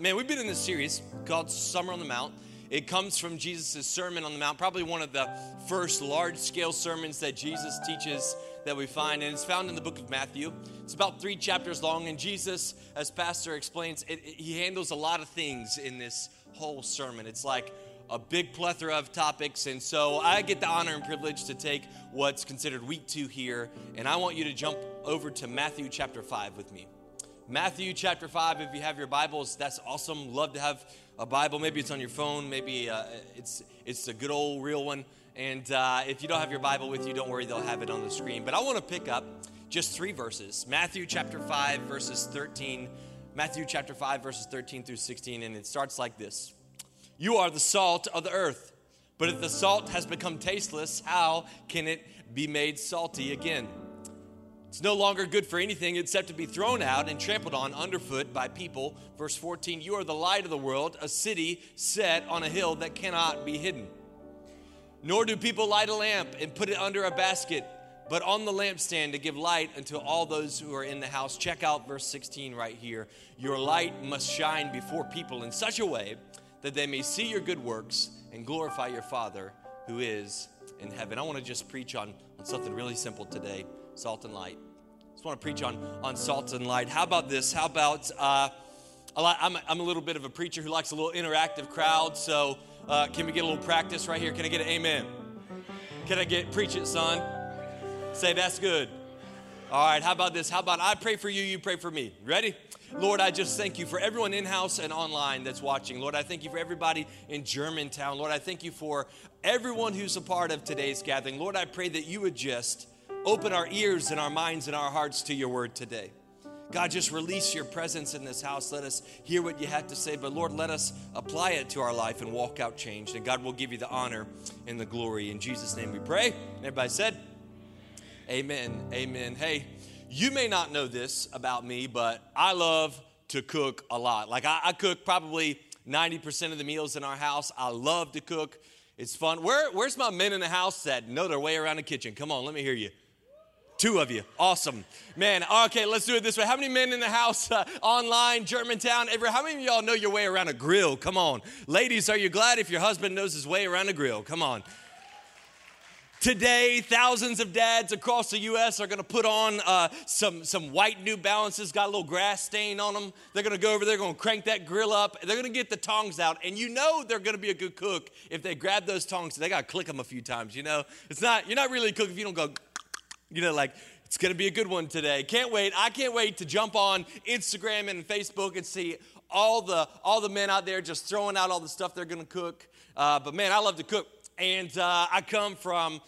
man, we've been in this series called Summer on the Mount. It comes from Jesus' Sermon on the Mount, probably one of the first large scale sermons that Jesus teaches that we find, and it's found in the book of Matthew. It's about three chapters long, and Jesus, as Pastor explains, it, it, he handles a lot of things in this whole sermon. It's like a big plethora of topics, and so I get the honor and privilege to take what's considered week two here, and I want you to jump over to Matthew chapter 5 with me. Matthew chapter 5, if you have your Bibles, that's awesome. Love to have a Bible. Maybe it's on your phone, maybe uh, it's, it's a good old real one. And uh, if you don't have your Bible with you, don't worry, they'll have it on the screen. But I want to pick up just three verses Matthew chapter 5, verses 13. Matthew chapter 5, verses 13 through 16. And it starts like this You are the salt of the earth. But if the salt has become tasteless, how can it be made salty again? It's no longer good for anything except to be thrown out and trampled on underfoot by people. Verse 14 You are the light of the world, a city set on a hill that cannot be hidden. Nor do people light a lamp and put it under a basket, but on the lampstand to give light unto all those who are in the house. Check out verse 16 right here. Your light must shine before people in such a way that they may see your good works and glorify your Father who is in heaven. I want to just preach on, on something really simple today salt and light. I just want to preach on, on salt and light. How about this? How about, uh, I'm, a, I'm a little bit of a preacher who likes a little interactive crowd, so uh, can we get a little practice right here? Can I get an amen? Can I get, preach it, son? Say, that's good. All right, how about this? How about I pray for you, you pray for me? Ready? Lord, I just thank you for everyone in house and online that's watching. Lord, I thank you for everybody in Germantown. Lord, I thank you for everyone who's a part of today's gathering. Lord, I pray that you would just open our ears and our minds and our hearts to your word today. God, just release your presence in this house. Let us hear what you have to say, but Lord, let us apply it to our life and walk out changed. And God will give you the honor and the glory. In Jesus' name we pray. Everybody said, Amen. Amen. Hey, you may not know this about me, but I love to cook a lot. Like, I, I cook probably 90% of the meals in our house. I love to cook. It's fun. Where, where's my men in the house that know their way around the kitchen? Come on, let me hear you. Two of you. Awesome. Man, okay, let's do it this way. How many men in the house, uh, online, Germantown, every, how many of y'all know your way around a grill? Come on. Ladies, are you glad if your husband knows his way around a grill? Come on. Today, thousands of dads across the U.S. are going to put on uh, some, some white New Balances, got a little grass stain on them. They're going to go over there, going to crank that grill up. They're going to get the tongs out. And you know they're going to be a good cook if they grab those tongs. They got to click them a few times, you know? It's not, you're not really a cook if you don't go, you know, like, it's going to be a good one today. Can't wait. I can't wait to jump on Instagram and Facebook and see all the all the men out there just throwing out all the stuff they're going to cook. Uh, but man, I love to cook, and uh, I come from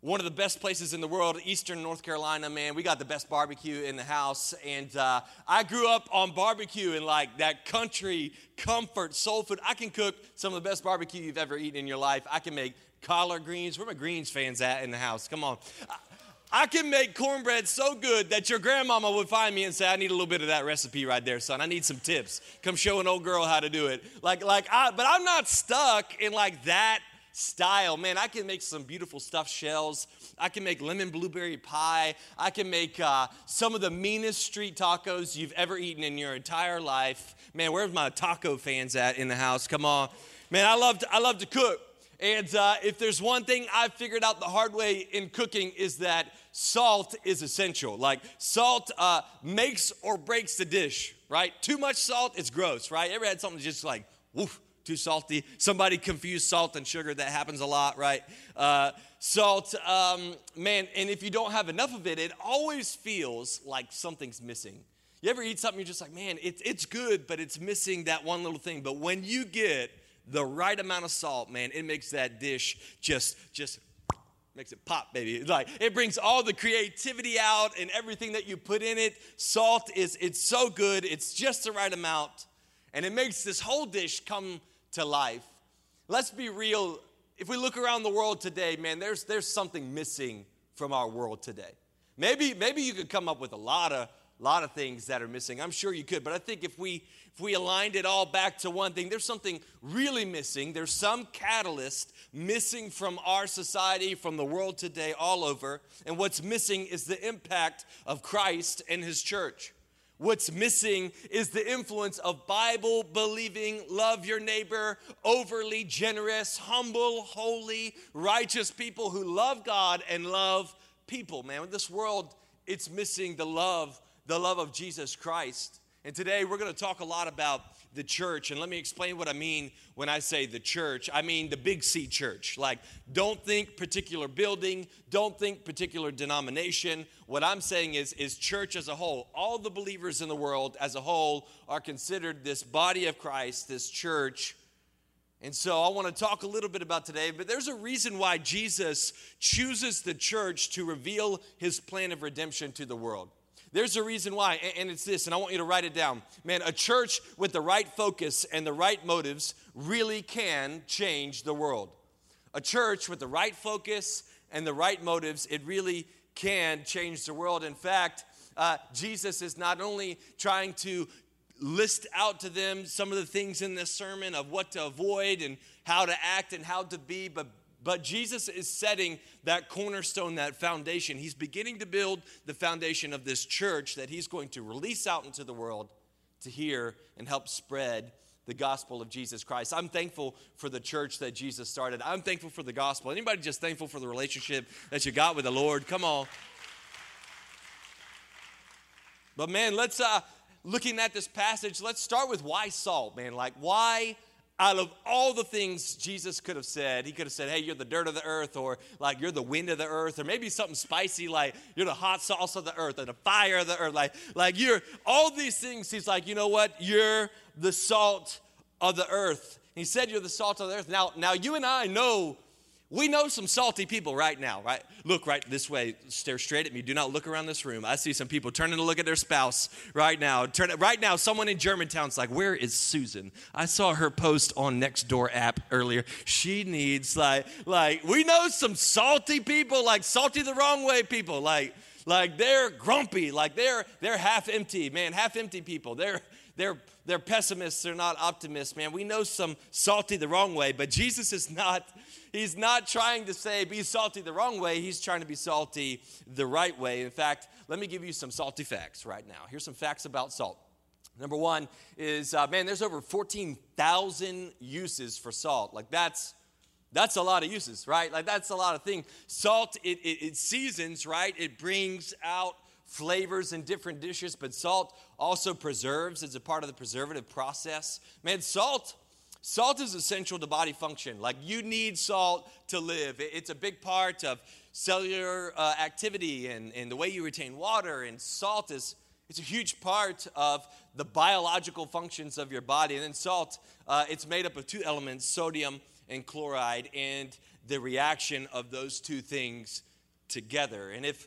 one of the best places in the world, Eastern North Carolina, man. We got the best barbecue in the house. And uh, I grew up on barbecue and like that country comfort soul food. I can cook some of the best barbecue you've ever eaten in your life. I can make collard greens. Where my greens fans at in the house? Come on. I can make cornbread so good that your grandmama would find me and say, I need a little bit of that recipe right there, son. I need some tips. Come show an old girl how to do it. Like, like I, but I'm not stuck in like that style. Man, I can make some beautiful stuffed shells. I can make lemon blueberry pie. I can make uh, some of the meanest street tacos you've ever eaten in your entire life. Man, where's my taco fans at in the house? Come on. Man, I love to, I love to cook. And uh, if there's one thing I've figured out the hard way in cooking is that salt is essential. Like salt uh, makes or breaks the dish, right? Too much salt, it's gross, right? Ever had something just like, woof, too salty? Somebody confused salt and sugar. That happens a lot, right? Uh, salt, um, man, and if you don't have enough of it, it always feels like something's missing. You ever eat something, you're just like, man, it's, it's good, but it's missing that one little thing. But when you get the right amount of salt, man, it makes that dish just just makes it pop, baby. Like it brings all the creativity out and everything that you put in it. Salt is it's so good. It's just the right amount, and it makes this whole dish come to life. Let's be real. If we look around the world today, man, there's there's something missing from our world today. Maybe maybe you could come up with a lot of lot of things that are missing. I'm sure you could, but I think if we if we aligned it all back to one thing, there's something really missing. There's some catalyst missing from our society, from the world today, all over. And what's missing is the impact of Christ and his church. What's missing is the influence of Bible believing, love your neighbor, overly generous, humble, holy, righteous people who love God and love people. Man, this world, it's missing the love, the love of Jesus Christ. And today we're going to talk a lot about the church. And let me explain what I mean when I say the church. I mean the big C church. Like, don't think particular building, don't think particular denomination. What I'm saying is, is church as a whole. All the believers in the world as a whole are considered this body of Christ, this church. And so I want to talk a little bit about today, but there's a reason why Jesus chooses the church to reveal his plan of redemption to the world. There's a reason why, and it's this, and I want you to write it down. Man, a church with the right focus and the right motives really can change the world. A church with the right focus and the right motives, it really can change the world. In fact, uh, Jesus is not only trying to list out to them some of the things in this sermon of what to avoid and how to act and how to be, but but Jesus is setting that cornerstone, that foundation. He's beginning to build the foundation of this church that he's going to release out into the world to hear and help spread the gospel of Jesus Christ. I'm thankful for the church that Jesus started. I'm thankful for the gospel. Anybody just thankful for the relationship that you got with the Lord? Come on. But man, let's uh looking at this passage, let's start with why salt, man. Like why out of all the things Jesus could have said, he could have said, Hey, you're the dirt of the earth, or like you're the wind of the earth, or maybe something spicy like you're the hot sauce of the earth, or the fire of the earth. Like, like you're all these things. He's like, you know what? You're the salt of the earth. He said you're the salt of the earth. Now, now you and I know we know some salty people right now, right? Look right this way, stare straight at me. Do not look around this room. I see some people turning to look at their spouse right now. Turn, right now, someone in Germantown's like, Where is Susan? I saw her post on Nextdoor app earlier. She needs, like, like, we know some salty people, like salty the wrong way people, like, like they're grumpy, like they're they're half empty, man, half empty people. They're they're they're pessimists, they're not optimists, man. We know some salty the wrong way, but Jesus is not he's not trying to say be salty the wrong way. He's trying to be salty the right way. In fact, let me give you some salty facts right now. Here's some facts about salt. Number one is, uh, man, there's over 14,000 uses for salt. Like that's that's a lot of uses, right? Like that's a lot of things. Salt, it, it, it seasons, right? It brings out flavors in different dishes, but salt also preserves. It's a part of the preservative process. Man, salt Salt is essential to body function. Like you need salt to live. It's a big part of cellular uh, activity and, and the way you retain water. And salt is it's a huge part of the biological functions of your body. And then salt, uh, it's made up of two elements, sodium and chloride, and the reaction of those two things together. And if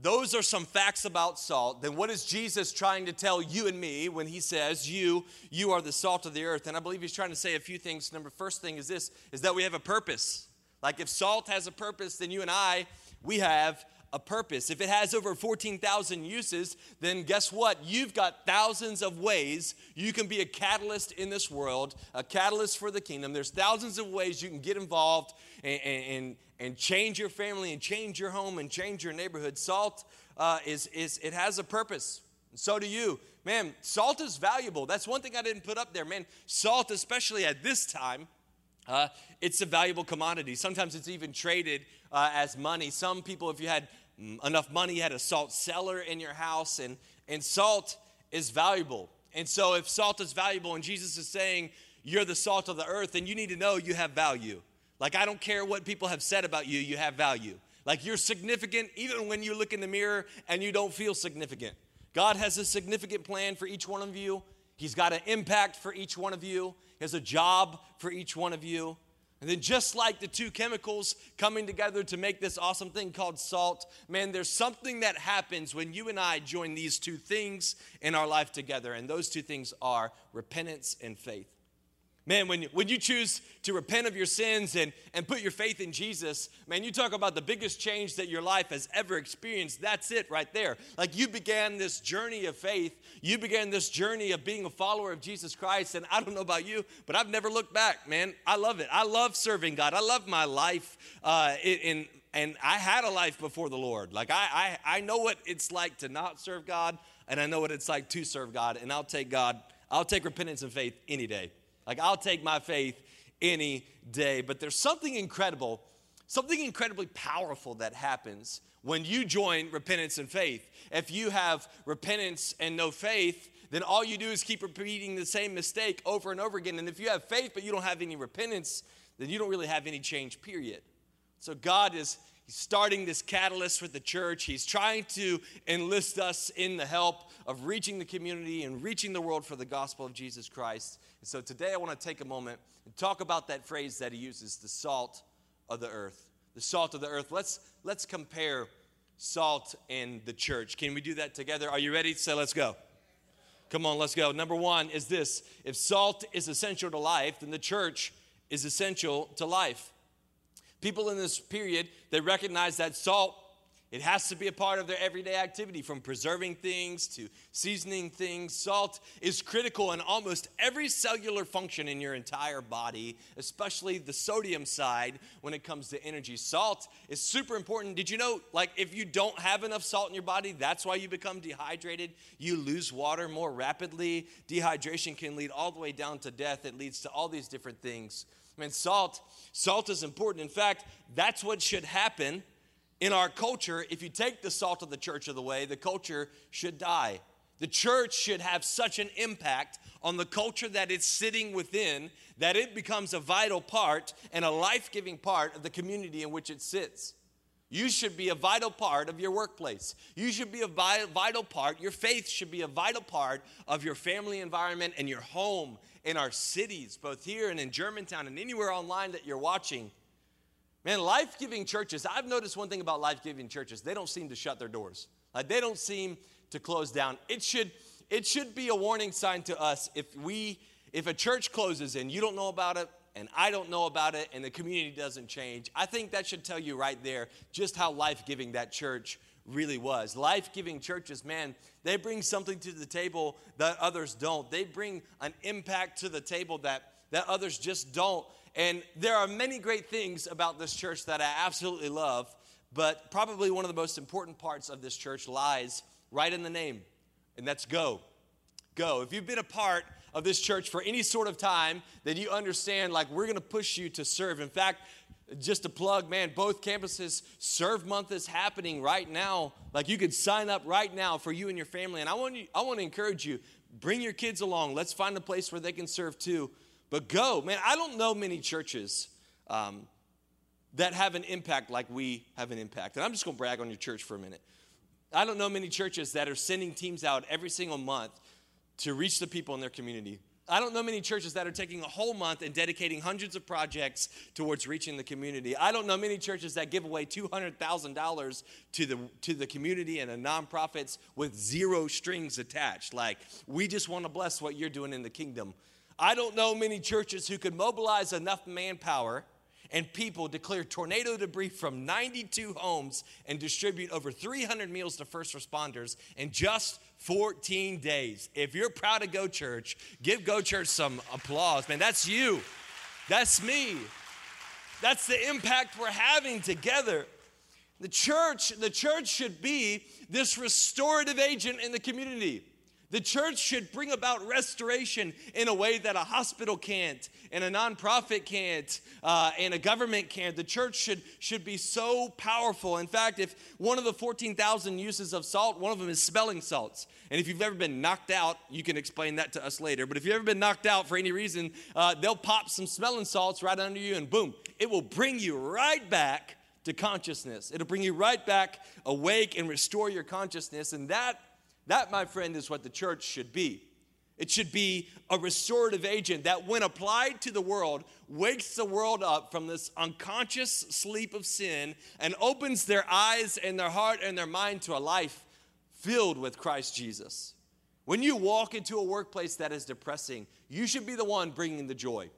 those are some facts about salt. Then what is Jesus trying to tell you and me when he says you you are the salt of the earth? And I believe he's trying to say a few things. Number first thing is this is that we have a purpose. Like if salt has a purpose, then you and I we have a purpose. If it has over 14,000 uses, then guess what? You've got thousands of ways you can be a catalyst in this world, a catalyst for the kingdom. There's thousands of ways you can get involved and, and, and change your family and change your home and change your neighborhood. Salt uh, is, is, it has a purpose. And so do you. Man, salt is valuable. That's one thing I didn't put up there. Man, salt, especially at this time, uh, it's a valuable commodity. Sometimes it's even traded uh, as money. Some people, if you had enough money, you had a salt cellar in your house, and, and salt is valuable. And so, if salt is valuable and Jesus is saying you're the salt of the earth, then you need to know you have value. Like, I don't care what people have said about you, you have value. Like, you're significant even when you look in the mirror and you don't feel significant. God has a significant plan for each one of you, He's got an impact for each one of you, He has a job for each one of you. And then, just like the two chemicals coming together to make this awesome thing called salt, man, there's something that happens when you and I join these two things in our life together. And those two things are repentance and faith. Man, when when you choose to repent of your sins and, and put your faith in Jesus, man, you talk about the biggest change that your life has ever experienced. That's it right there. Like you began this journey of faith. You began this journey of being a follower of Jesus Christ. And I don't know about you, but I've never looked back, man. I love it. I love serving God. I love my life uh, in and I had a life before the Lord. Like I, I, I know what it's like to not serve God. and I know what it's like to serve God, and I'll take God, I'll take repentance and faith any day. Like, I'll take my faith any day. But there's something incredible, something incredibly powerful that happens when you join repentance and faith. If you have repentance and no faith, then all you do is keep repeating the same mistake over and over again. And if you have faith but you don't have any repentance, then you don't really have any change, period. So God is starting this catalyst with the church. He's trying to enlist us in the help of reaching the community and reaching the world for the gospel of Jesus Christ. So today I want to take a moment and talk about that phrase that he uses, the salt of the earth. The salt of the earth. Let's let's compare salt and the church. Can we do that together? Are you ready? So let's go. Come on, let's go. Number one is this if salt is essential to life, then the church is essential to life. People in this period, they recognize that salt it has to be a part of their everyday activity from preserving things to seasoning things. Salt is critical in almost every cellular function in your entire body, especially the sodium side when it comes to energy. Salt is super important. Did you know, like, if you don't have enough salt in your body, that's why you become dehydrated? You lose water more rapidly. Dehydration can lead all the way down to death, it leads to all these different things. I mean, salt, salt is important. In fact, that's what should happen in our culture, if you take the salt of the church of the way, the culture should die. The church should have such an impact on the culture that it's sitting within that it becomes a vital part and a life giving part of the community in which it sits. You should be a vital part of your workplace. You should be a vital part, your faith should be a vital part of your family environment and your home in our cities, both here and in Germantown and anywhere online that you're watching. Man, life giving churches, I've noticed one thing about life giving churches they don't seem to shut their doors. Like they don't seem to close down. It should, it should be a warning sign to us if we, if a church closes and you don't know about it, and I don't know about it, and the community doesn't change. I think that should tell you right there just how life giving that church really was. Life giving churches, man, they bring something to the table that others don't. They bring an impact to the table that, that others just don't. And there are many great things about this church that I absolutely love, but probably one of the most important parts of this church lies right in the name, and that's go. Go. If you've been a part of this church for any sort of time, then you understand like we're going to push you to serve. In fact, just a plug, man, both campuses Serve Month is happening right now. Like you could sign up right now for you and your family. And I want you, I want to encourage you, bring your kids along. Let's find a place where they can serve too. But go, man, I don't know many churches um, that have an impact like we have an impact. And I'm just going to brag on your church for a minute. I don't know many churches that are sending teams out every single month to reach the people in their community. I don't know many churches that are taking a whole month and dedicating hundreds of projects towards reaching the community. I don't know many churches that give away $200,000 to the, to the community and the nonprofits with zero strings attached. Like, we just want to bless what you're doing in the kingdom. I don't know many churches who could mobilize enough manpower and people to clear tornado debris from 92 homes and distribute over 300 meals to first responders in just 14 days. If you're proud of Go Church, give Go Church some applause. Man, that's you. That's me. That's the impact we're having together. The church, the church should be this restorative agent in the community. The church should bring about restoration in a way that a hospital can't, and a nonprofit can't, uh, and a government can't. The church should, should be so powerful. In fact, if one of the 14,000 uses of salt, one of them is smelling salts. And if you've ever been knocked out, you can explain that to us later. But if you've ever been knocked out for any reason, uh, they'll pop some smelling salts right under you, and boom, it will bring you right back to consciousness. It'll bring you right back awake and restore your consciousness. And that that, my friend, is what the church should be. It should be a restorative agent that, when applied to the world, wakes the world up from this unconscious sleep of sin and opens their eyes and their heart and their mind to a life filled with Christ Jesus. When you walk into a workplace that is depressing, you should be the one bringing the joy.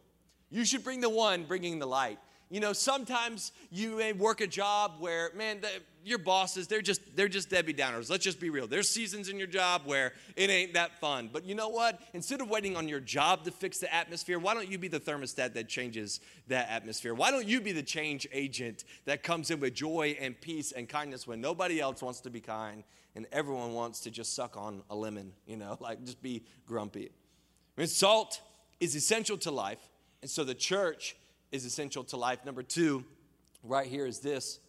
You should bring the one bringing the light. You know, sometimes you may work a job where, man, the, your bosses, they're just they're just Debbie Downers. Let's just be real. There's seasons in your job where it ain't that fun. But you know what? Instead of waiting on your job to fix the atmosphere, why don't you be the thermostat that changes that atmosphere? Why don't you be the change agent that comes in with joy and peace and kindness when nobody else wants to be kind and everyone wants to just suck on a lemon, you know, like just be grumpy. I mean, salt is essential to life, and so the church is essential to life. Number two, right here is this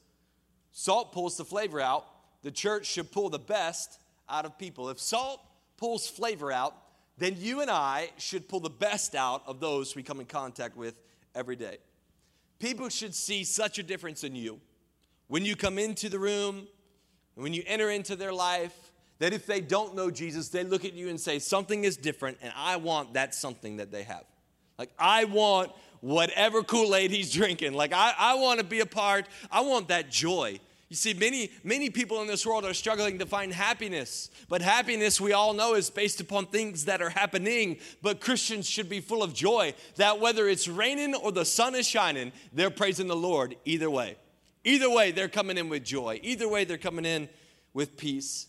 Salt pulls the flavor out. The church should pull the best out of people. If salt pulls flavor out, then you and I should pull the best out of those we come in contact with every day. People should see such a difference in you when you come into the room, when you enter into their life, that if they don't know Jesus, they look at you and say, Something is different, and I want that something that they have. Like, I want whatever Kool Aid he's drinking. Like, I, I want to be a part, I want that joy. You see, many, many people in this world are struggling to find happiness. But happiness, we all know, is based upon things that are happening. But Christians should be full of joy that whether it's raining or the sun is shining, they're praising the Lord either way. Either way, they're coming in with joy. Either way, they're coming in with peace.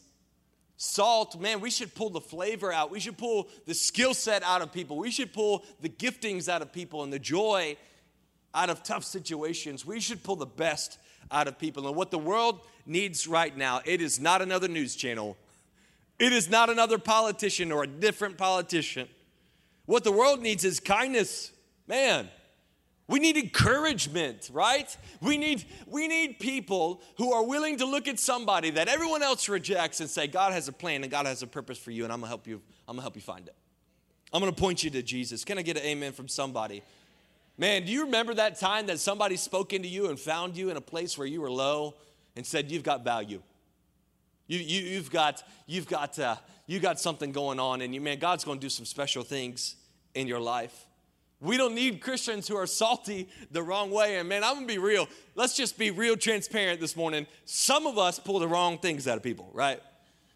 Salt, man, we should pull the flavor out. We should pull the skill set out of people. We should pull the giftings out of people and the joy out of tough situations. We should pull the best out of people. And what the world needs right now, it is not another news channel. It is not another politician or a different politician. What the world needs is kindness. Man, we need encouragement, right? We need, we need people who are willing to look at somebody that everyone else rejects and say, God has a plan and God has a purpose for you, and I'm gonna help you, I'm gonna help you find it. I'm gonna point you to Jesus. Can I get an amen from somebody? Man, do you remember that time that somebody spoke into you and found you in a place where you were low and said, You've got value? You, you, have got, you've, got, uh, you got something going on, and you, man, God's gonna do some special things in your life. We don't need Christians who are salty the wrong way. And man, I'm gonna be real. Let's just be real transparent this morning. Some of us pull the wrong things out of people, right?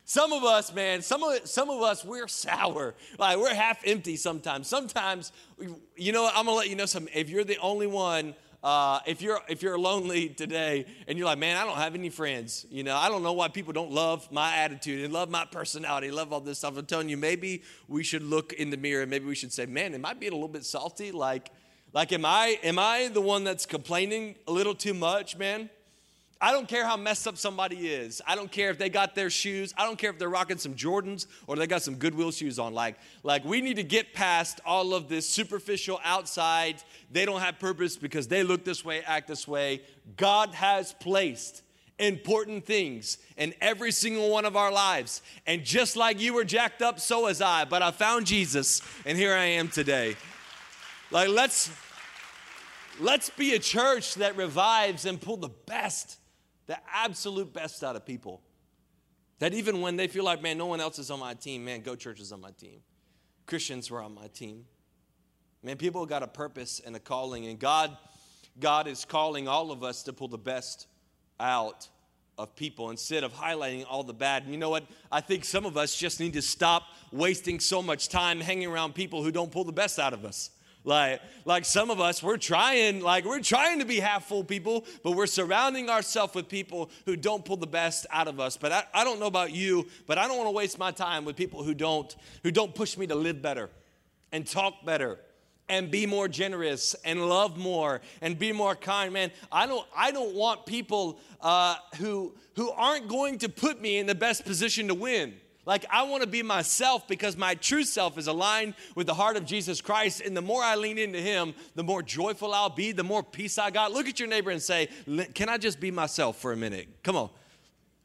Some of us, man, some of, some of us, we're sour. Like we're half empty sometimes. Sometimes, you know, I'm gonna let you know something. If you're the only one uh, if you're if you're lonely today and you're like, man, I don't have any friends. You know, I don't know why people don't love my attitude and love my personality, love all this stuff. I'm telling you, maybe we should look in the mirror and maybe we should say, man, am I being a little bit salty? Like, like am I am I the one that's complaining a little too much, man? I don't care how messed up somebody is. I don't care if they got their shoes. I don't care if they're rocking some Jordans or they got some Goodwill shoes on. Like, like we need to get past all of this superficial outside. They don't have purpose because they look this way, act this way. God has placed important things in every single one of our lives. And just like you were jacked up, so was I. But I found Jesus, and here I am today. Like, let's let's be a church that revives and pull the best the absolute best out of people. That even when they feel like, man, no one else is on my team, man, Go Church is on my team. Christians were on my team. Man, people got a purpose and a calling, and God, God is calling all of us to pull the best out of people instead of highlighting all the bad. And you know what? I think some of us just need to stop wasting so much time hanging around people who don't pull the best out of us. Like, like some of us, we're trying, like we're trying to be half full people, but we're surrounding ourselves with people who don't pull the best out of us. But I, I don't know about you, but I don't want to waste my time with people who don't, who don't push me to live better and talk better and be more generous and love more and be more kind man i don't i don't want people uh, who who aren't going to put me in the best position to win like, I want to be myself because my true self is aligned with the heart of Jesus Christ. And the more I lean into Him, the more joyful I'll be, the more peace I got. Look at your neighbor and say, Can I just be myself for a minute? Come on.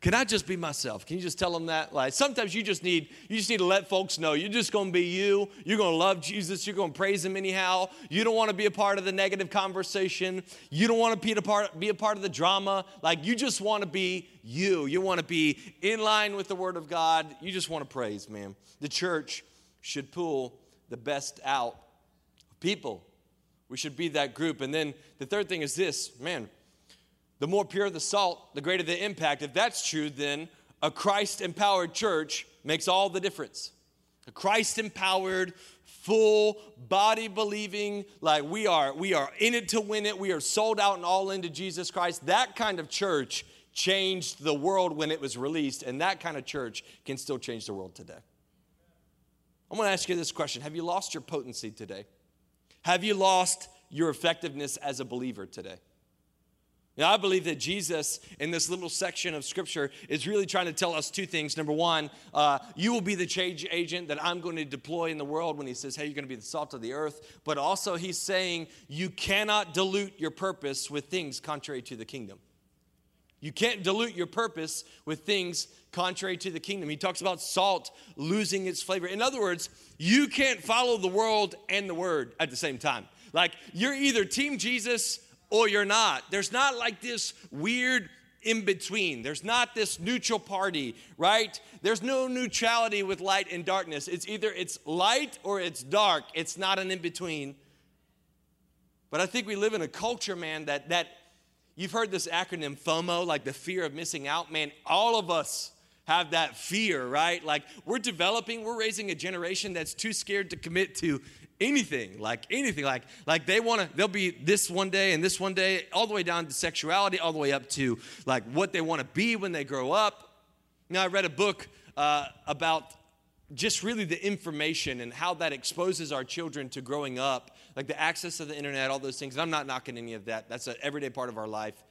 Can I just be myself? Can you just tell them that? Like sometimes you just need you just need to let folks know you're just going to be you. You're going to love Jesus. You're going to praise him anyhow. You don't want to be a part of the negative conversation. You don't want to be a part be a part of the drama. Like you just want to be you. You want to be in line with the word of God. You just want to praise, man. The church should pull the best out of people. We should be that group. And then the third thing is this, man, the more pure the salt, the greater the impact. If that's true, then a Christ empowered church makes all the difference. A Christ empowered, full body believing, like we are, we are in it to win it. We are sold out and all into Jesus Christ. That kind of church changed the world when it was released, and that kind of church can still change the world today. I'm to ask you this question Have you lost your potency today? Have you lost your effectiveness as a believer today? Now, I believe that Jesus, in this little section of scripture, is really trying to tell us two things. Number one, uh, you will be the change agent that I'm going to deploy in the world when he says, hey, you're going to be the salt of the earth. But also, he's saying you cannot dilute your purpose with things contrary to the kingdom. You can't dilute your purpose with things contrary to the kingdom. He talks about salt losing its flavor. In other words, you can't follow the world and the word at the same time. Like, you're either Team Jesus or you're not. There's not like this weird in between. There's not this neutral party, right? There's no neutrality with light and darkness. It's either it's light or it's dark. It's not an in between. But I think we live in a culture, man, that that you've heard this acronym FOMO, like the fear of missing out. Man, all of us have that fear, right? Like we're developing, we're raising a generation that's too scared to commit to anything like anything like like they want to they'll be this one day and this one day all the way down to sexuality all the way up to like what they want to be when they grow up. Now i read a book uh, about just really the information and how that exposes our children to growing up like the access to the internet all those things. And i'm not knocking any of that. That's an everyday part of our life.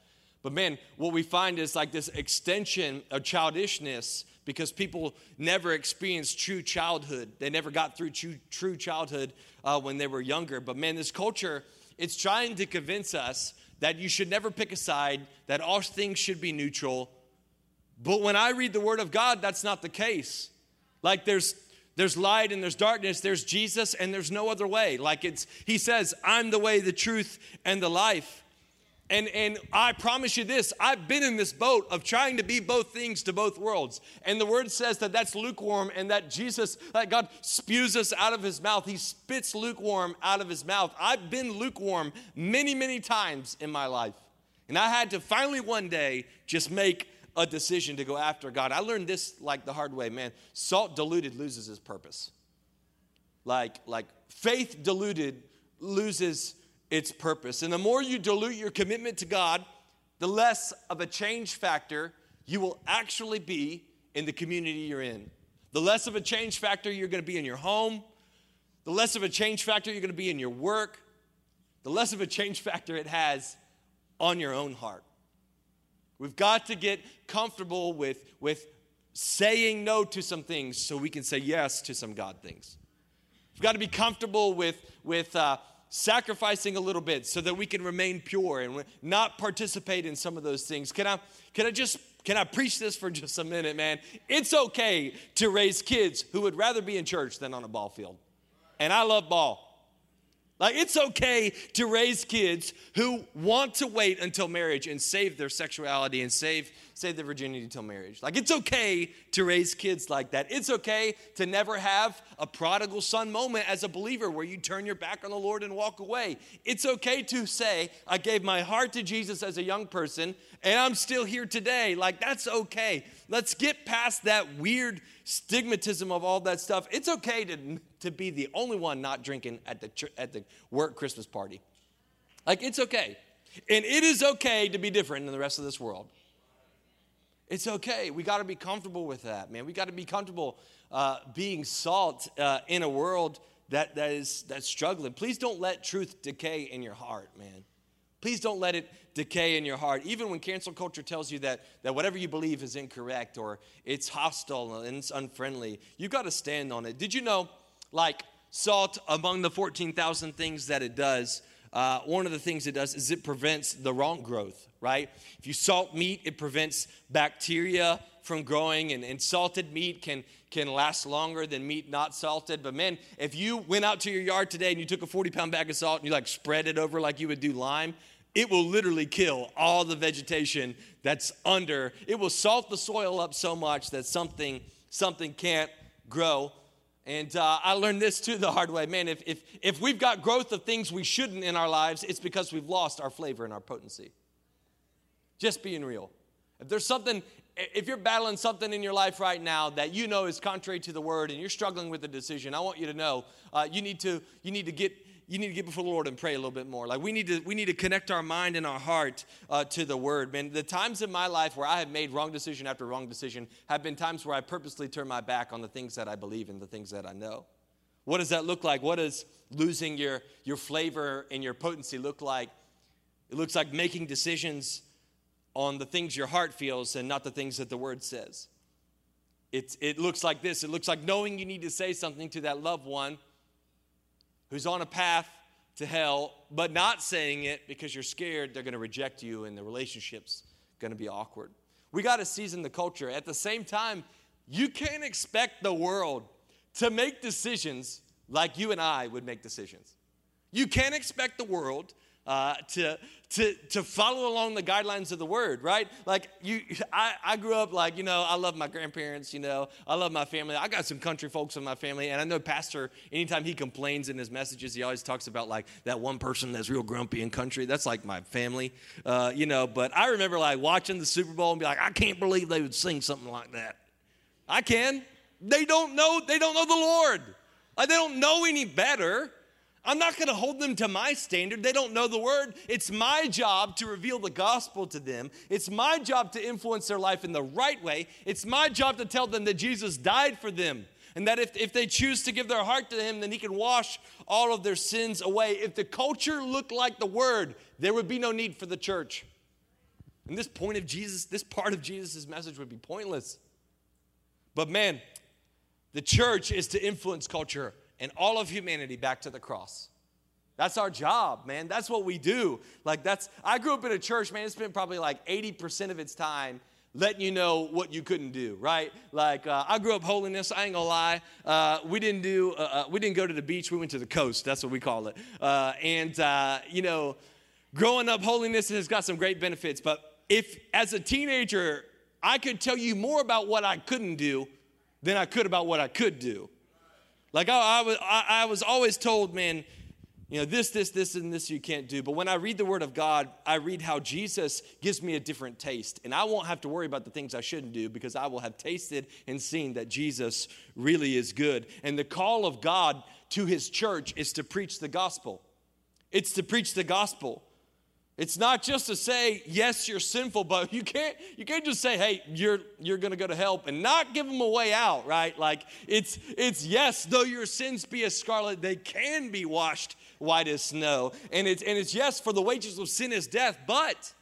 But man what we find is like this extension of childishness because people never experienced true childhood. They never got through true, true childhood uh, when they were younger. But man, this culture, it's trying to convince us that you should never pick a side, that all things should be neutral. But when I read the Word of God, that's not the case. Like there's there's light and there's darkness, there's Jesus and there's no other way. Like it's he says, I'm the way, the truth, and the life. And, and I promise you this I've been in this boat of trying to be both things to both worlds. And the word says that that's lukewarm and that Jesus, that God spews us out of his mouth. He spits lukewarm out of his mouth. I've been lukewarm many, many times in my life. And I had to finally one day just make a decision to go after God. I learned this like the hard way, man. Salt diluted loses its purpose. Like, like faith diluted loses its purpose. And the more you dilute your commitment to God, the less of a change factor you will actually be in the community you're in. The less of a change factor you're going to be in your home, the less of a change factor you're going to be in your work, the less of a change factor it has on your own heart. We've got to get comfortable with, with saying no to some things so we can say yes to some God things. We've got to be comfortable with, with uh, sacrificing a little bit so that we can remain pure and not participate in some of those things. Can I, can I just can I preach this for just a minute, man? It's okay to raise kids who would rather be in church than on a ball field. And I love ball. Like, it's okay to raise kids who want to wait until marriage and save their sexuality and save, save their virginity until marriage. Like, it's okay to raise kids like that. It's okay to never have a prodigal son moment as a believer where you turn your back on the Lord and walk away. It's okay to say, I gave my heart to Jesus as a young person and I'm still here today. Like, that's okay. Let's get past that weird stigmatism of all that stuff. It's okay to, to be the only one not drinking at the, at the work Christmas party. Like, it's okay. And it is okay to be different than the rest of this world. It's okay. We got to be comfortable with that, man. We got to be comfortable uh, being salt uh, in a world that, that is that's struggling. Please don't let truth decay in your heart, man. Please don't let it decay in your heart. Even when cancel culture tells you that, that whatever you believe is incorrect or it's hostile and it's unfriendly, you got to stand on it. Did you know, like salt, among the 14,000 things that it does, uh, one of the things it does is it prevents the wrong growth, right? If you salt meat, it prevents bacteria from growing, and, and salted meat can, can last longer than meat not salted. But man, if you went out to your yard today and you took a 40 pound bag of salt and you like spread it over like you would do lime, it will literally kill all the vegetation that's under. It will salt the soil up so much that something something can't grow. And uh, I learned this too the hard way. Man, if, if, if we've got growth of things we shouldn't in our lives, it's because we've lost our flavor and our potency. Just being real. If there's something if you're battling something in your life right now that you know is contrary to the word and you're struggling with a decision, I want you to know uh, you need to you need to get you need to get before the Lord and pray a little bit more. Like we need to we need to connect our mind and our heart uh, to the Word. Man, the times in my life where I have made wrong decision after wrong decision have been times where I purposely turn my back on the things that I believe and the things that I know. What does that look like? What does losing your your flavor and your potency look like? It looks like making decisions on the things your heart feels and not the things that the Word says. It, it looks like this. It looks like knowing you need to say something to that loved one who's on a path to hell, but not saying it because you're scared they're going to reject you and the relationship's going to be awkward. We got to season the culture. At the same time, you can't expect the world to make decisions like you and I would make decisions. You can't expect the world uh, to, to, to follow along the guidelines of the word, right? Like you, I, I grew up like, you know, I love my grandparents, you know, I love my family. I got some country folks in my family. And I know Pastor, anytime he complains in his messages, he always talks about like that one person that's real grumpy in country. That's like my family, uh, you know. But I remember like watching the Super Bowl and be like, I can't believe they would sing something like that. I can. They don't know, they don't know the Lord. Like, they don't know any better. I'm not going to hold them to my standard. They don't know the word. It's my job to reveal the gospel to them. It's my job to influence their life in the right way. It's my job to tell them that Jesus died for them and that if, if they choose to give their heart to him, then he can wash all of their sins away. If the culture looked like the word, there would be no need for the church. And this point of Jesus, this part of Jesus' message would be pointless. But man, the church is to influence culture and all of humanity back to the cross. That's our job, man. That's what we do. Like that's I grew up in a church, man. it's been probably like 80% of its time letting you know what you couldn't do, right? Like uh, I grew up holiness. I ain't gonna lie. Uh, we didn't do. Uh, uh we didn't go to the beach. We went to the coast. That's what we call it. Uh, and uh, you know, growing up, holiness has got some great benefits. But if as a teenager, I could tell you more about what I couldn't do than I could about what I could do. Like I, I was, I, I was always told, man, you know, this, this, this, and this you can't do. But when I read the Word of God, I read how Jesus gives me a different taste. And I won't have to worry about the things I shouldn't do because I will have tasted and seen that Jesus really is good. And the call of God to His church is to preach the gospel. It's to preach the gospel. It's not just to say, yes, you're sinful, but you can't, you can't just say, hey, you're, you're going to go to hell and not give them a way out, right? Like, it's, it's yes, though your sins be as scarlet, they can be washed white as snow. And it's, and it's yes, for the wages of sin is death, but,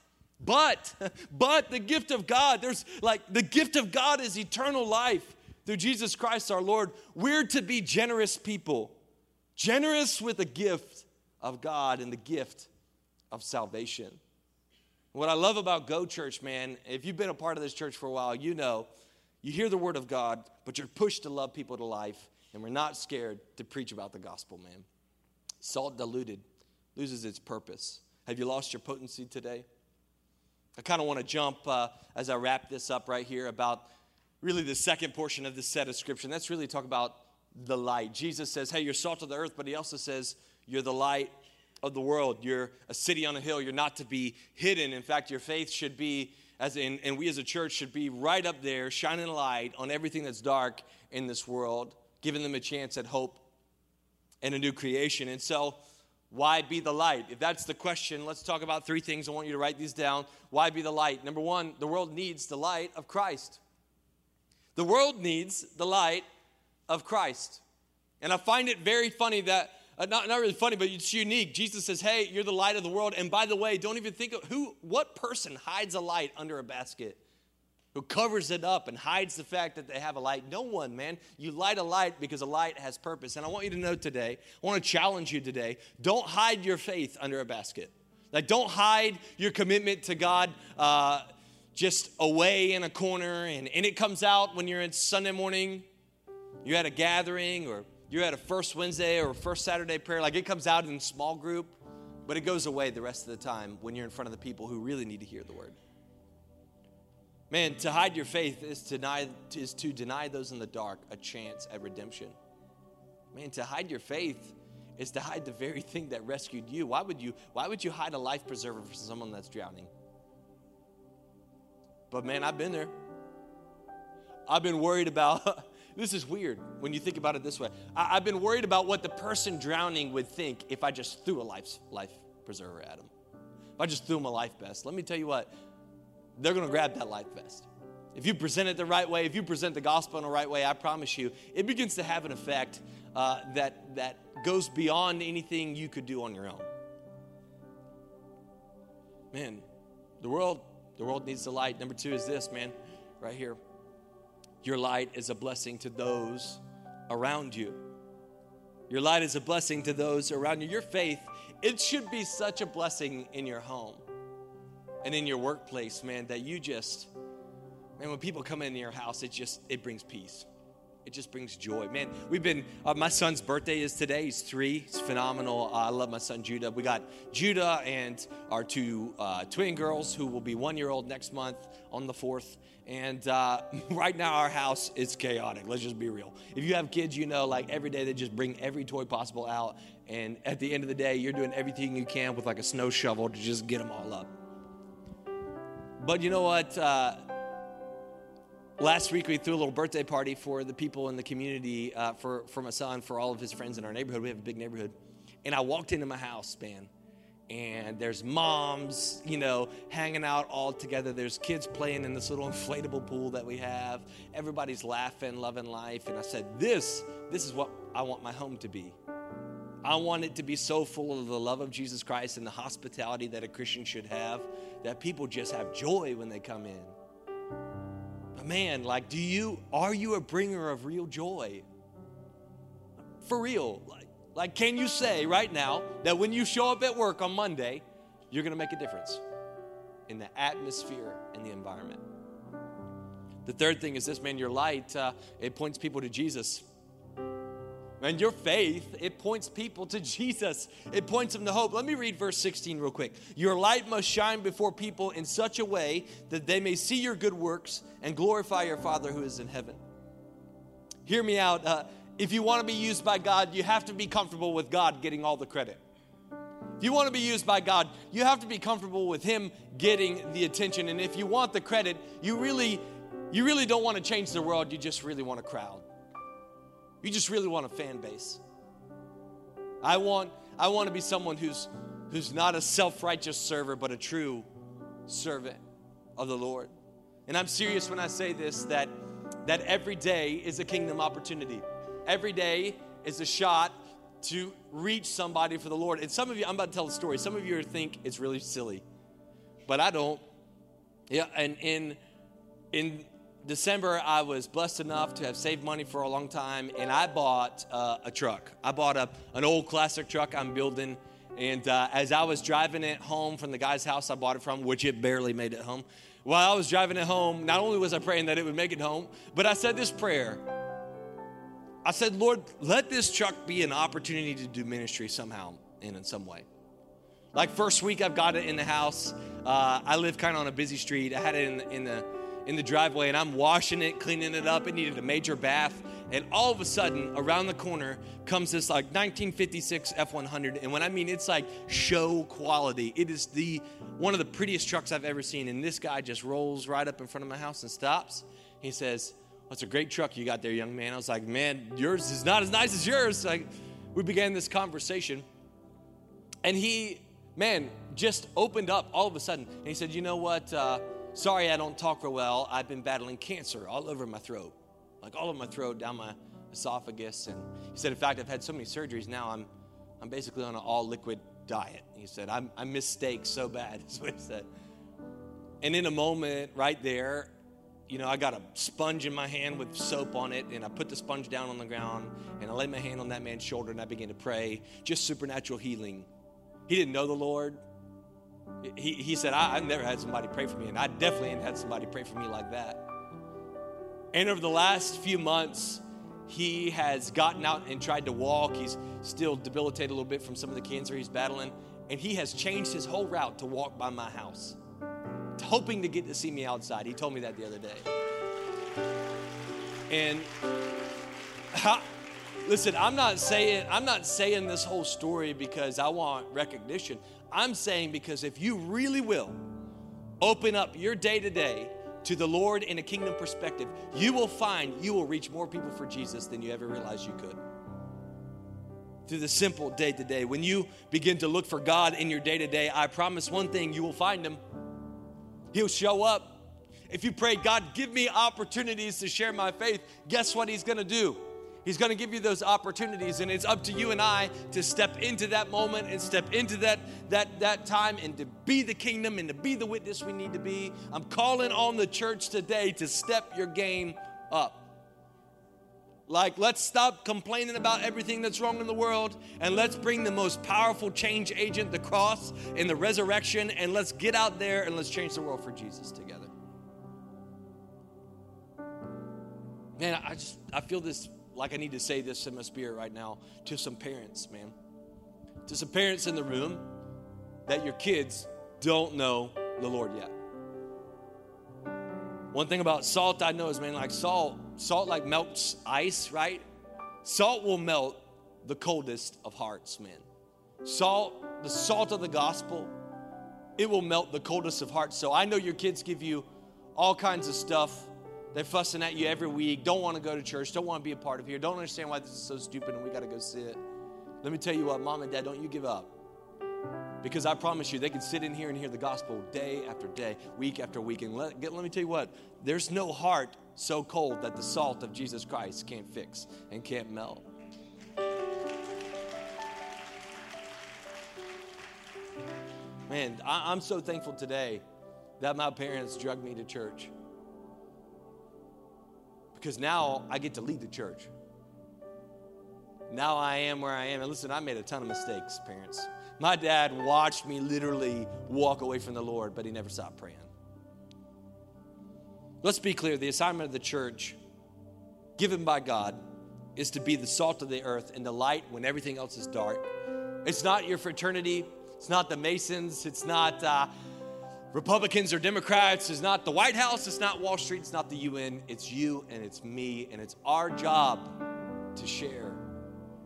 but, but the gift of God, there's like, the gift of God is eternal life through Jesus Christ our Lord. We're to be generous people, generous with the gift of God and the gift of salvation. What I love about Go Church, man, if you've been a part of this church for a while, you know you hear the word of God, but you're pushed to love people to life, and we're not scared to preach about the gospel, man. Salt diluted loses its purpose. Have you lost your potency today? I kind of want to jump uh, as I wrap this up right here about really the second portion of this set of scripture. That's really talk about the light. Jesus says, Hey, you're salt of the earth, but he also says, You're the light of the world. You're a city on a hill. You're not to be hidden. In fact, your faith should be, as in, and we as a church should be right up there, shining a light on everything that's dark in this world, giving them a chance at hope and a new creation. And so, why be the light? If that's the question, let's talk about three things. I want you to write these down. Why be the light? Number one, the world needs the light of Christ. The world needs the light of Christ. And I find it very funny that uh, not, not really funny, but it's unique. Jesus says, Hey, you're the light of the world. And by the way, don't even think of who, what person hides a light under a basket? Who covers it up and hides the fact that they have a light? No one, man. You light a light because a light has purpose. And I want you to know today, I want to challenge you today don't hide your faith under a basket. Like, don't hide your commitment to God uh, just away in a corner and, and it comes out when you're in Sunday morning, you're at a gathering or you're at a first Wednesday or a first Saturday prayer, like it comes out in small group, but it goes away the rest of the time when you're in front of the people who really need to hear the word. Man, to hide your faith is to deny, is to deny those in the dark a chance at redemption. Man, to hide your faith is to hide the very thing that rescued you. Why would you, why would you hide a life preserver for someone that's drowning? But man, I've been there. I've been worried about. this is weird when you think about it this way. I, have been worried about what the person drowning would think if I just threw a life, life preserver at him. If I just threw him a life vest. Let me tell you what, they're going to grab that life vest. If you present it the right way, if you present the gospel in the right way, I promise you, it begins to have an effect uh, that, that goes beyond anything you could do on your own. Man, the world, the world needs the light. Number two is this, man, right here. Your light is a blessing to those around you. Your light is a blessing to those around you. Your faith, it should be such a blessing in your home and in your workplace, man, that you just, man, when people come into your house, it just, it brings peace it just brings joy. Man, we've been, uh, my son's birthday is today. He's three. He's phenomenal. Uh, I love my son Judah. We got Judah and our two uh, twin girls who will be one year old next month on the 4th. And uh, right now, our house is chaotic. Let's just be real. If you have kids, you know, like every day they just bring every toy possible out. And at the end of the day, you're doing everything you can with like a snow shovel to just get them all up. But you know what? Last week, we threw a little birthday party for the people in the community, uh, for, for my son, for all of his friends in our neighborhood. We have a big neighborhood. And I walked into my house, man, and there's moms, you know, hanging out all together. There's kids playing in this little inflatable pool that we have. Everybody's laughing, loving life. And I said, This, this is what I want my home to be. I want it to be so full of the love of Jesus Christ and the hospitality that a Christian should have that people just have joy when they come in man, like, do you, are you a bringer of real joy? For real. Like, like, can you say right now that when you show up at work on Monday, you're going to make a difference in the atmosphere and the environment? The third thing is this, man, your light, uh, it points people to Jesus. And your faith, it points people to Jesus. It points them to hope. Let me read verse 16 real quick. Your light must shine before people in such a way that they may see your good works and glorify your Father who is in heaven. Hear me out. Uh, if you want to be used by God, you have to be comfortable with God getting all the credit. If you want to be used by God, you have to be comfortable with Him getting the attention. And if you want the credit, you really, you really don't want to change the world. You just really want a crowd. You just really want a fan base. I want, I want to be someone who's, who's not a self righteous server, but a true servant of the Lord. And I'm serious when I say this that, that every day is a kingdom opportunity. Every day is a shot to reach somebody for the Lord. And some of you, I'm about to tell a story. Some of you think it's really silly, but I don't. Yeah, and in in December, I was blessed enough to have saved money for a long time, and I bought uh, a truck. I bought a, an old classic truck I'm building. And uh, as I was driving it home from the guy's house I bought it from, which it barely made it home, while I was driving it home, not only was I praying that it would make it home, but I said this prayer. I said, Lord, let this truck be an opportunity to do ministry somehow and in some way. Like first week I've got it in the house. Uh, I live kind of on a busy street. I had it in, in the in the driveway and I'm washing it, cleaning it up. It needed a major bath. And all of a sudden, around the corner comes this like 1956 F100. And when I mean it's like show quality, it is the one of the prettiest trucks I've ever seen. And this guy just rolls right up in front of my house and stops. He says, That's a great truck you got there, young man. I was like, Man, yours is not as nice as yours. Like, we began this conversation. And he, man, just opened up all of a sudden. And he said, You know what? Uh, Sorry, I don't talk real well. I've been battling cancer all over my throat, like all of my throat, down my esophagus. And he said, in fact, I've had so many surgeries now, I'm, I'm basically on an all liquid diet. He said, I'm, I miss steak so bad, is what he said. And in a moment, right there, you know, I got a sponge in my hand with soap on it, and I put the sponge down on the ground, and I laid my hand on that man's shoulder, and I began to pray, just supernatural healing. He didn't know the Lord. He, he said, I, have never had somebody pray for me, and I definitely ain't had somebody pray for me like that. And over the last few months, he has gotten out and tried to walk. He's still debilitated a little bit from some of the cancer he's battling, and he has changed his whole route to walk by my house, hoping to get to see me outside. He told me that the other day. And listen, I'm not saying I'm not saying this whole story because I want recognition. I'm saying because if you really will open up your day to day to the Lord in a kingdom perspective, you will find you will reach more people for Jesus than you ever realized you could. Through the simple day to day, when you begin to look for God in your day to day, I promise one thing you will find Him. He'll show up. If you pray, God, give me opportunities to share my faith, guess what He's gonna do? He's going to give you those opportunities, and it's up to you and I to step into that moment and step into that, that, that time and to be the kingdom and to be the witness we need to be. I'm calling on the church today to step your game up. Like, let's stop complaining about everything that's wrong in the world and let's bring the most powerful change agent, the cross and the resurrection, and let's get out there and let's change the world for Jesus together. Man, I just, I feel this like I need to say this in my spirit right now to some parents, man. To some parents in the room that your kids don't know the Lord yet. One thing about salt I know is, man, like salt, salt like melts ice, right? Salt will melt the coldest of hearts, man. Salt, the salt of the gospel, it will melt the coldest of hearts. So I know your kids give you all kinds of stuff they're fussing at you every week, don't want to go to church, don't want to be a part of here, don't understand why this is so stupid and we got to go sit. Let me tell you what, mom and dad, don't you give up. Because I promise you, they can sit in here and hear the gospel day after day, week after week. And let, let me tell you what, there's no heart so cold that the salt of Jesus Christ can't fix and can't melt. Man, I, I'm so thankful today that my parents drug me to church because now I get to lead the church. Now I am where I am. And listen, I made a ton of mistakes, parents. My dad watched me literally walk away from the Lord, but he never stopped praying. Let's be clear the assignment of the church, given by God, is to be the salt of the earth and the light when everything else is dark. It's not your fraternity, it's not the Masons, it's not. Uh, Republicans or Democrats, it's not the White House, it's not Wall Street, it's not the UN, it's you and it's me, and it's our job to share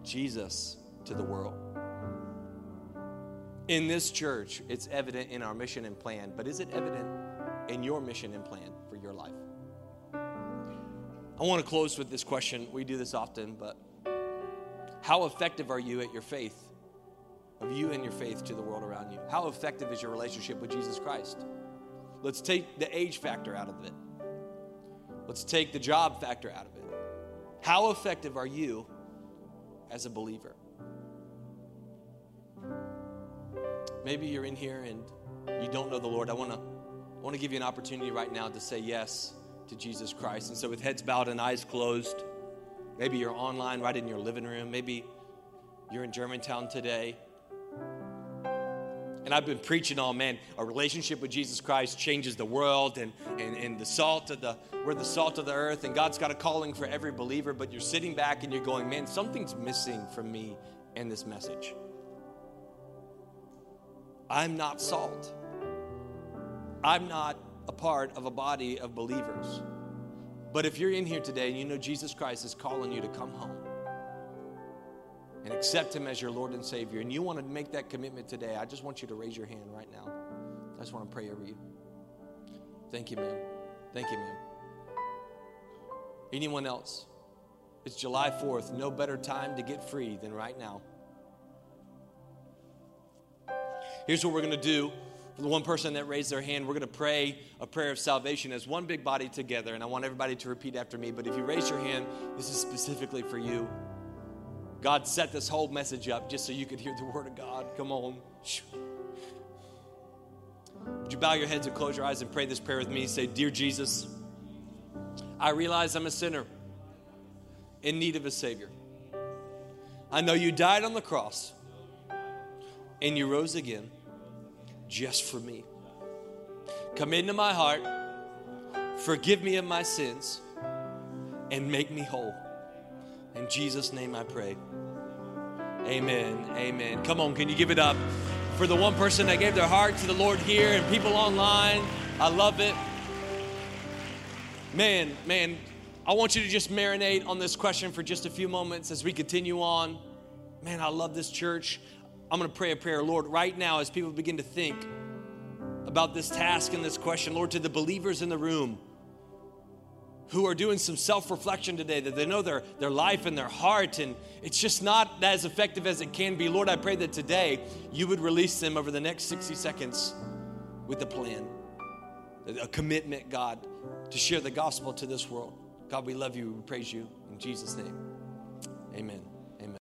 Jesus to the world. In this church, it's evident in our mission and plan, but is it evident in your mission and plan for your life? I want to close with this question. We do this often, but how effective are you at your faith? Of you and your faith to the world around you? How effective is your relationship with Jesus Christ? Let's take the age factor out of it. Let's take the job factor out of it. How effective are you as a believer? Maybe you're in here and you don't know the Lord. I want to I want to give you an opportunity right now to say yes to Jesus Christ. And so with heads bowed and eyes closed, maybe you're online right in your living room, maybe you're in Germantown today and I've been preaching on, man, a relationship with Jesus Christ changes the world and, and, and the salt of the, we're the salt of the earth and God's got a calling for every believer, but you're sitting back and you're going, man, something's missing from me in this message. I'm not salt. I'm not a part of a body of believers. But if you're in here today and you know Jesus Christ is calling you to come home, and accept Him as your Lord and Savior, and you want to make that commitment today, I just want you to raise your hand right now. I just want to pray over you. Thank you, ma'am. Thank you, ma'am. Anyone else? It's July 4th. No better time to get free than right now. Here's what we're going to do. For the one person that raised their hand, we're going to pray a prayer of salvation as one big body together. And I want everybody to repeat after me. But if you raise your hand, this is specifically for you. God set this whole message up just so you could hear the word of God. Come on. Would you bow your heads and close your eyes and pray this prayer with me? Say, Dear Jesus, I realize I'm a sinner in need of a Savior. I know you died on the cross and you rose again just for me. Come into my heart, forgive me of my sins, and make me whole. In Jesus' name I pray. Amen. Amen. Come on, can you give it up for the one person that gave their heart to the Lord here and people online? I love it. Man, man, I want you to just marinate on this question for just a few moments as we continue on. Man, I love this church. I'm going to pray a prayer. Lord, right now, as people begin to think about this task and this question, Lord, to the believers in the room, who are doing some self reflection today, that they know their, their life and their heart, and it's just not as effective as it can be. Lord, I pray that today you would release them over the next 60 seconds with a plan, a commitment, God, to share the gospel to this world. God, we love you. We praise you. In Jesus' name, amen.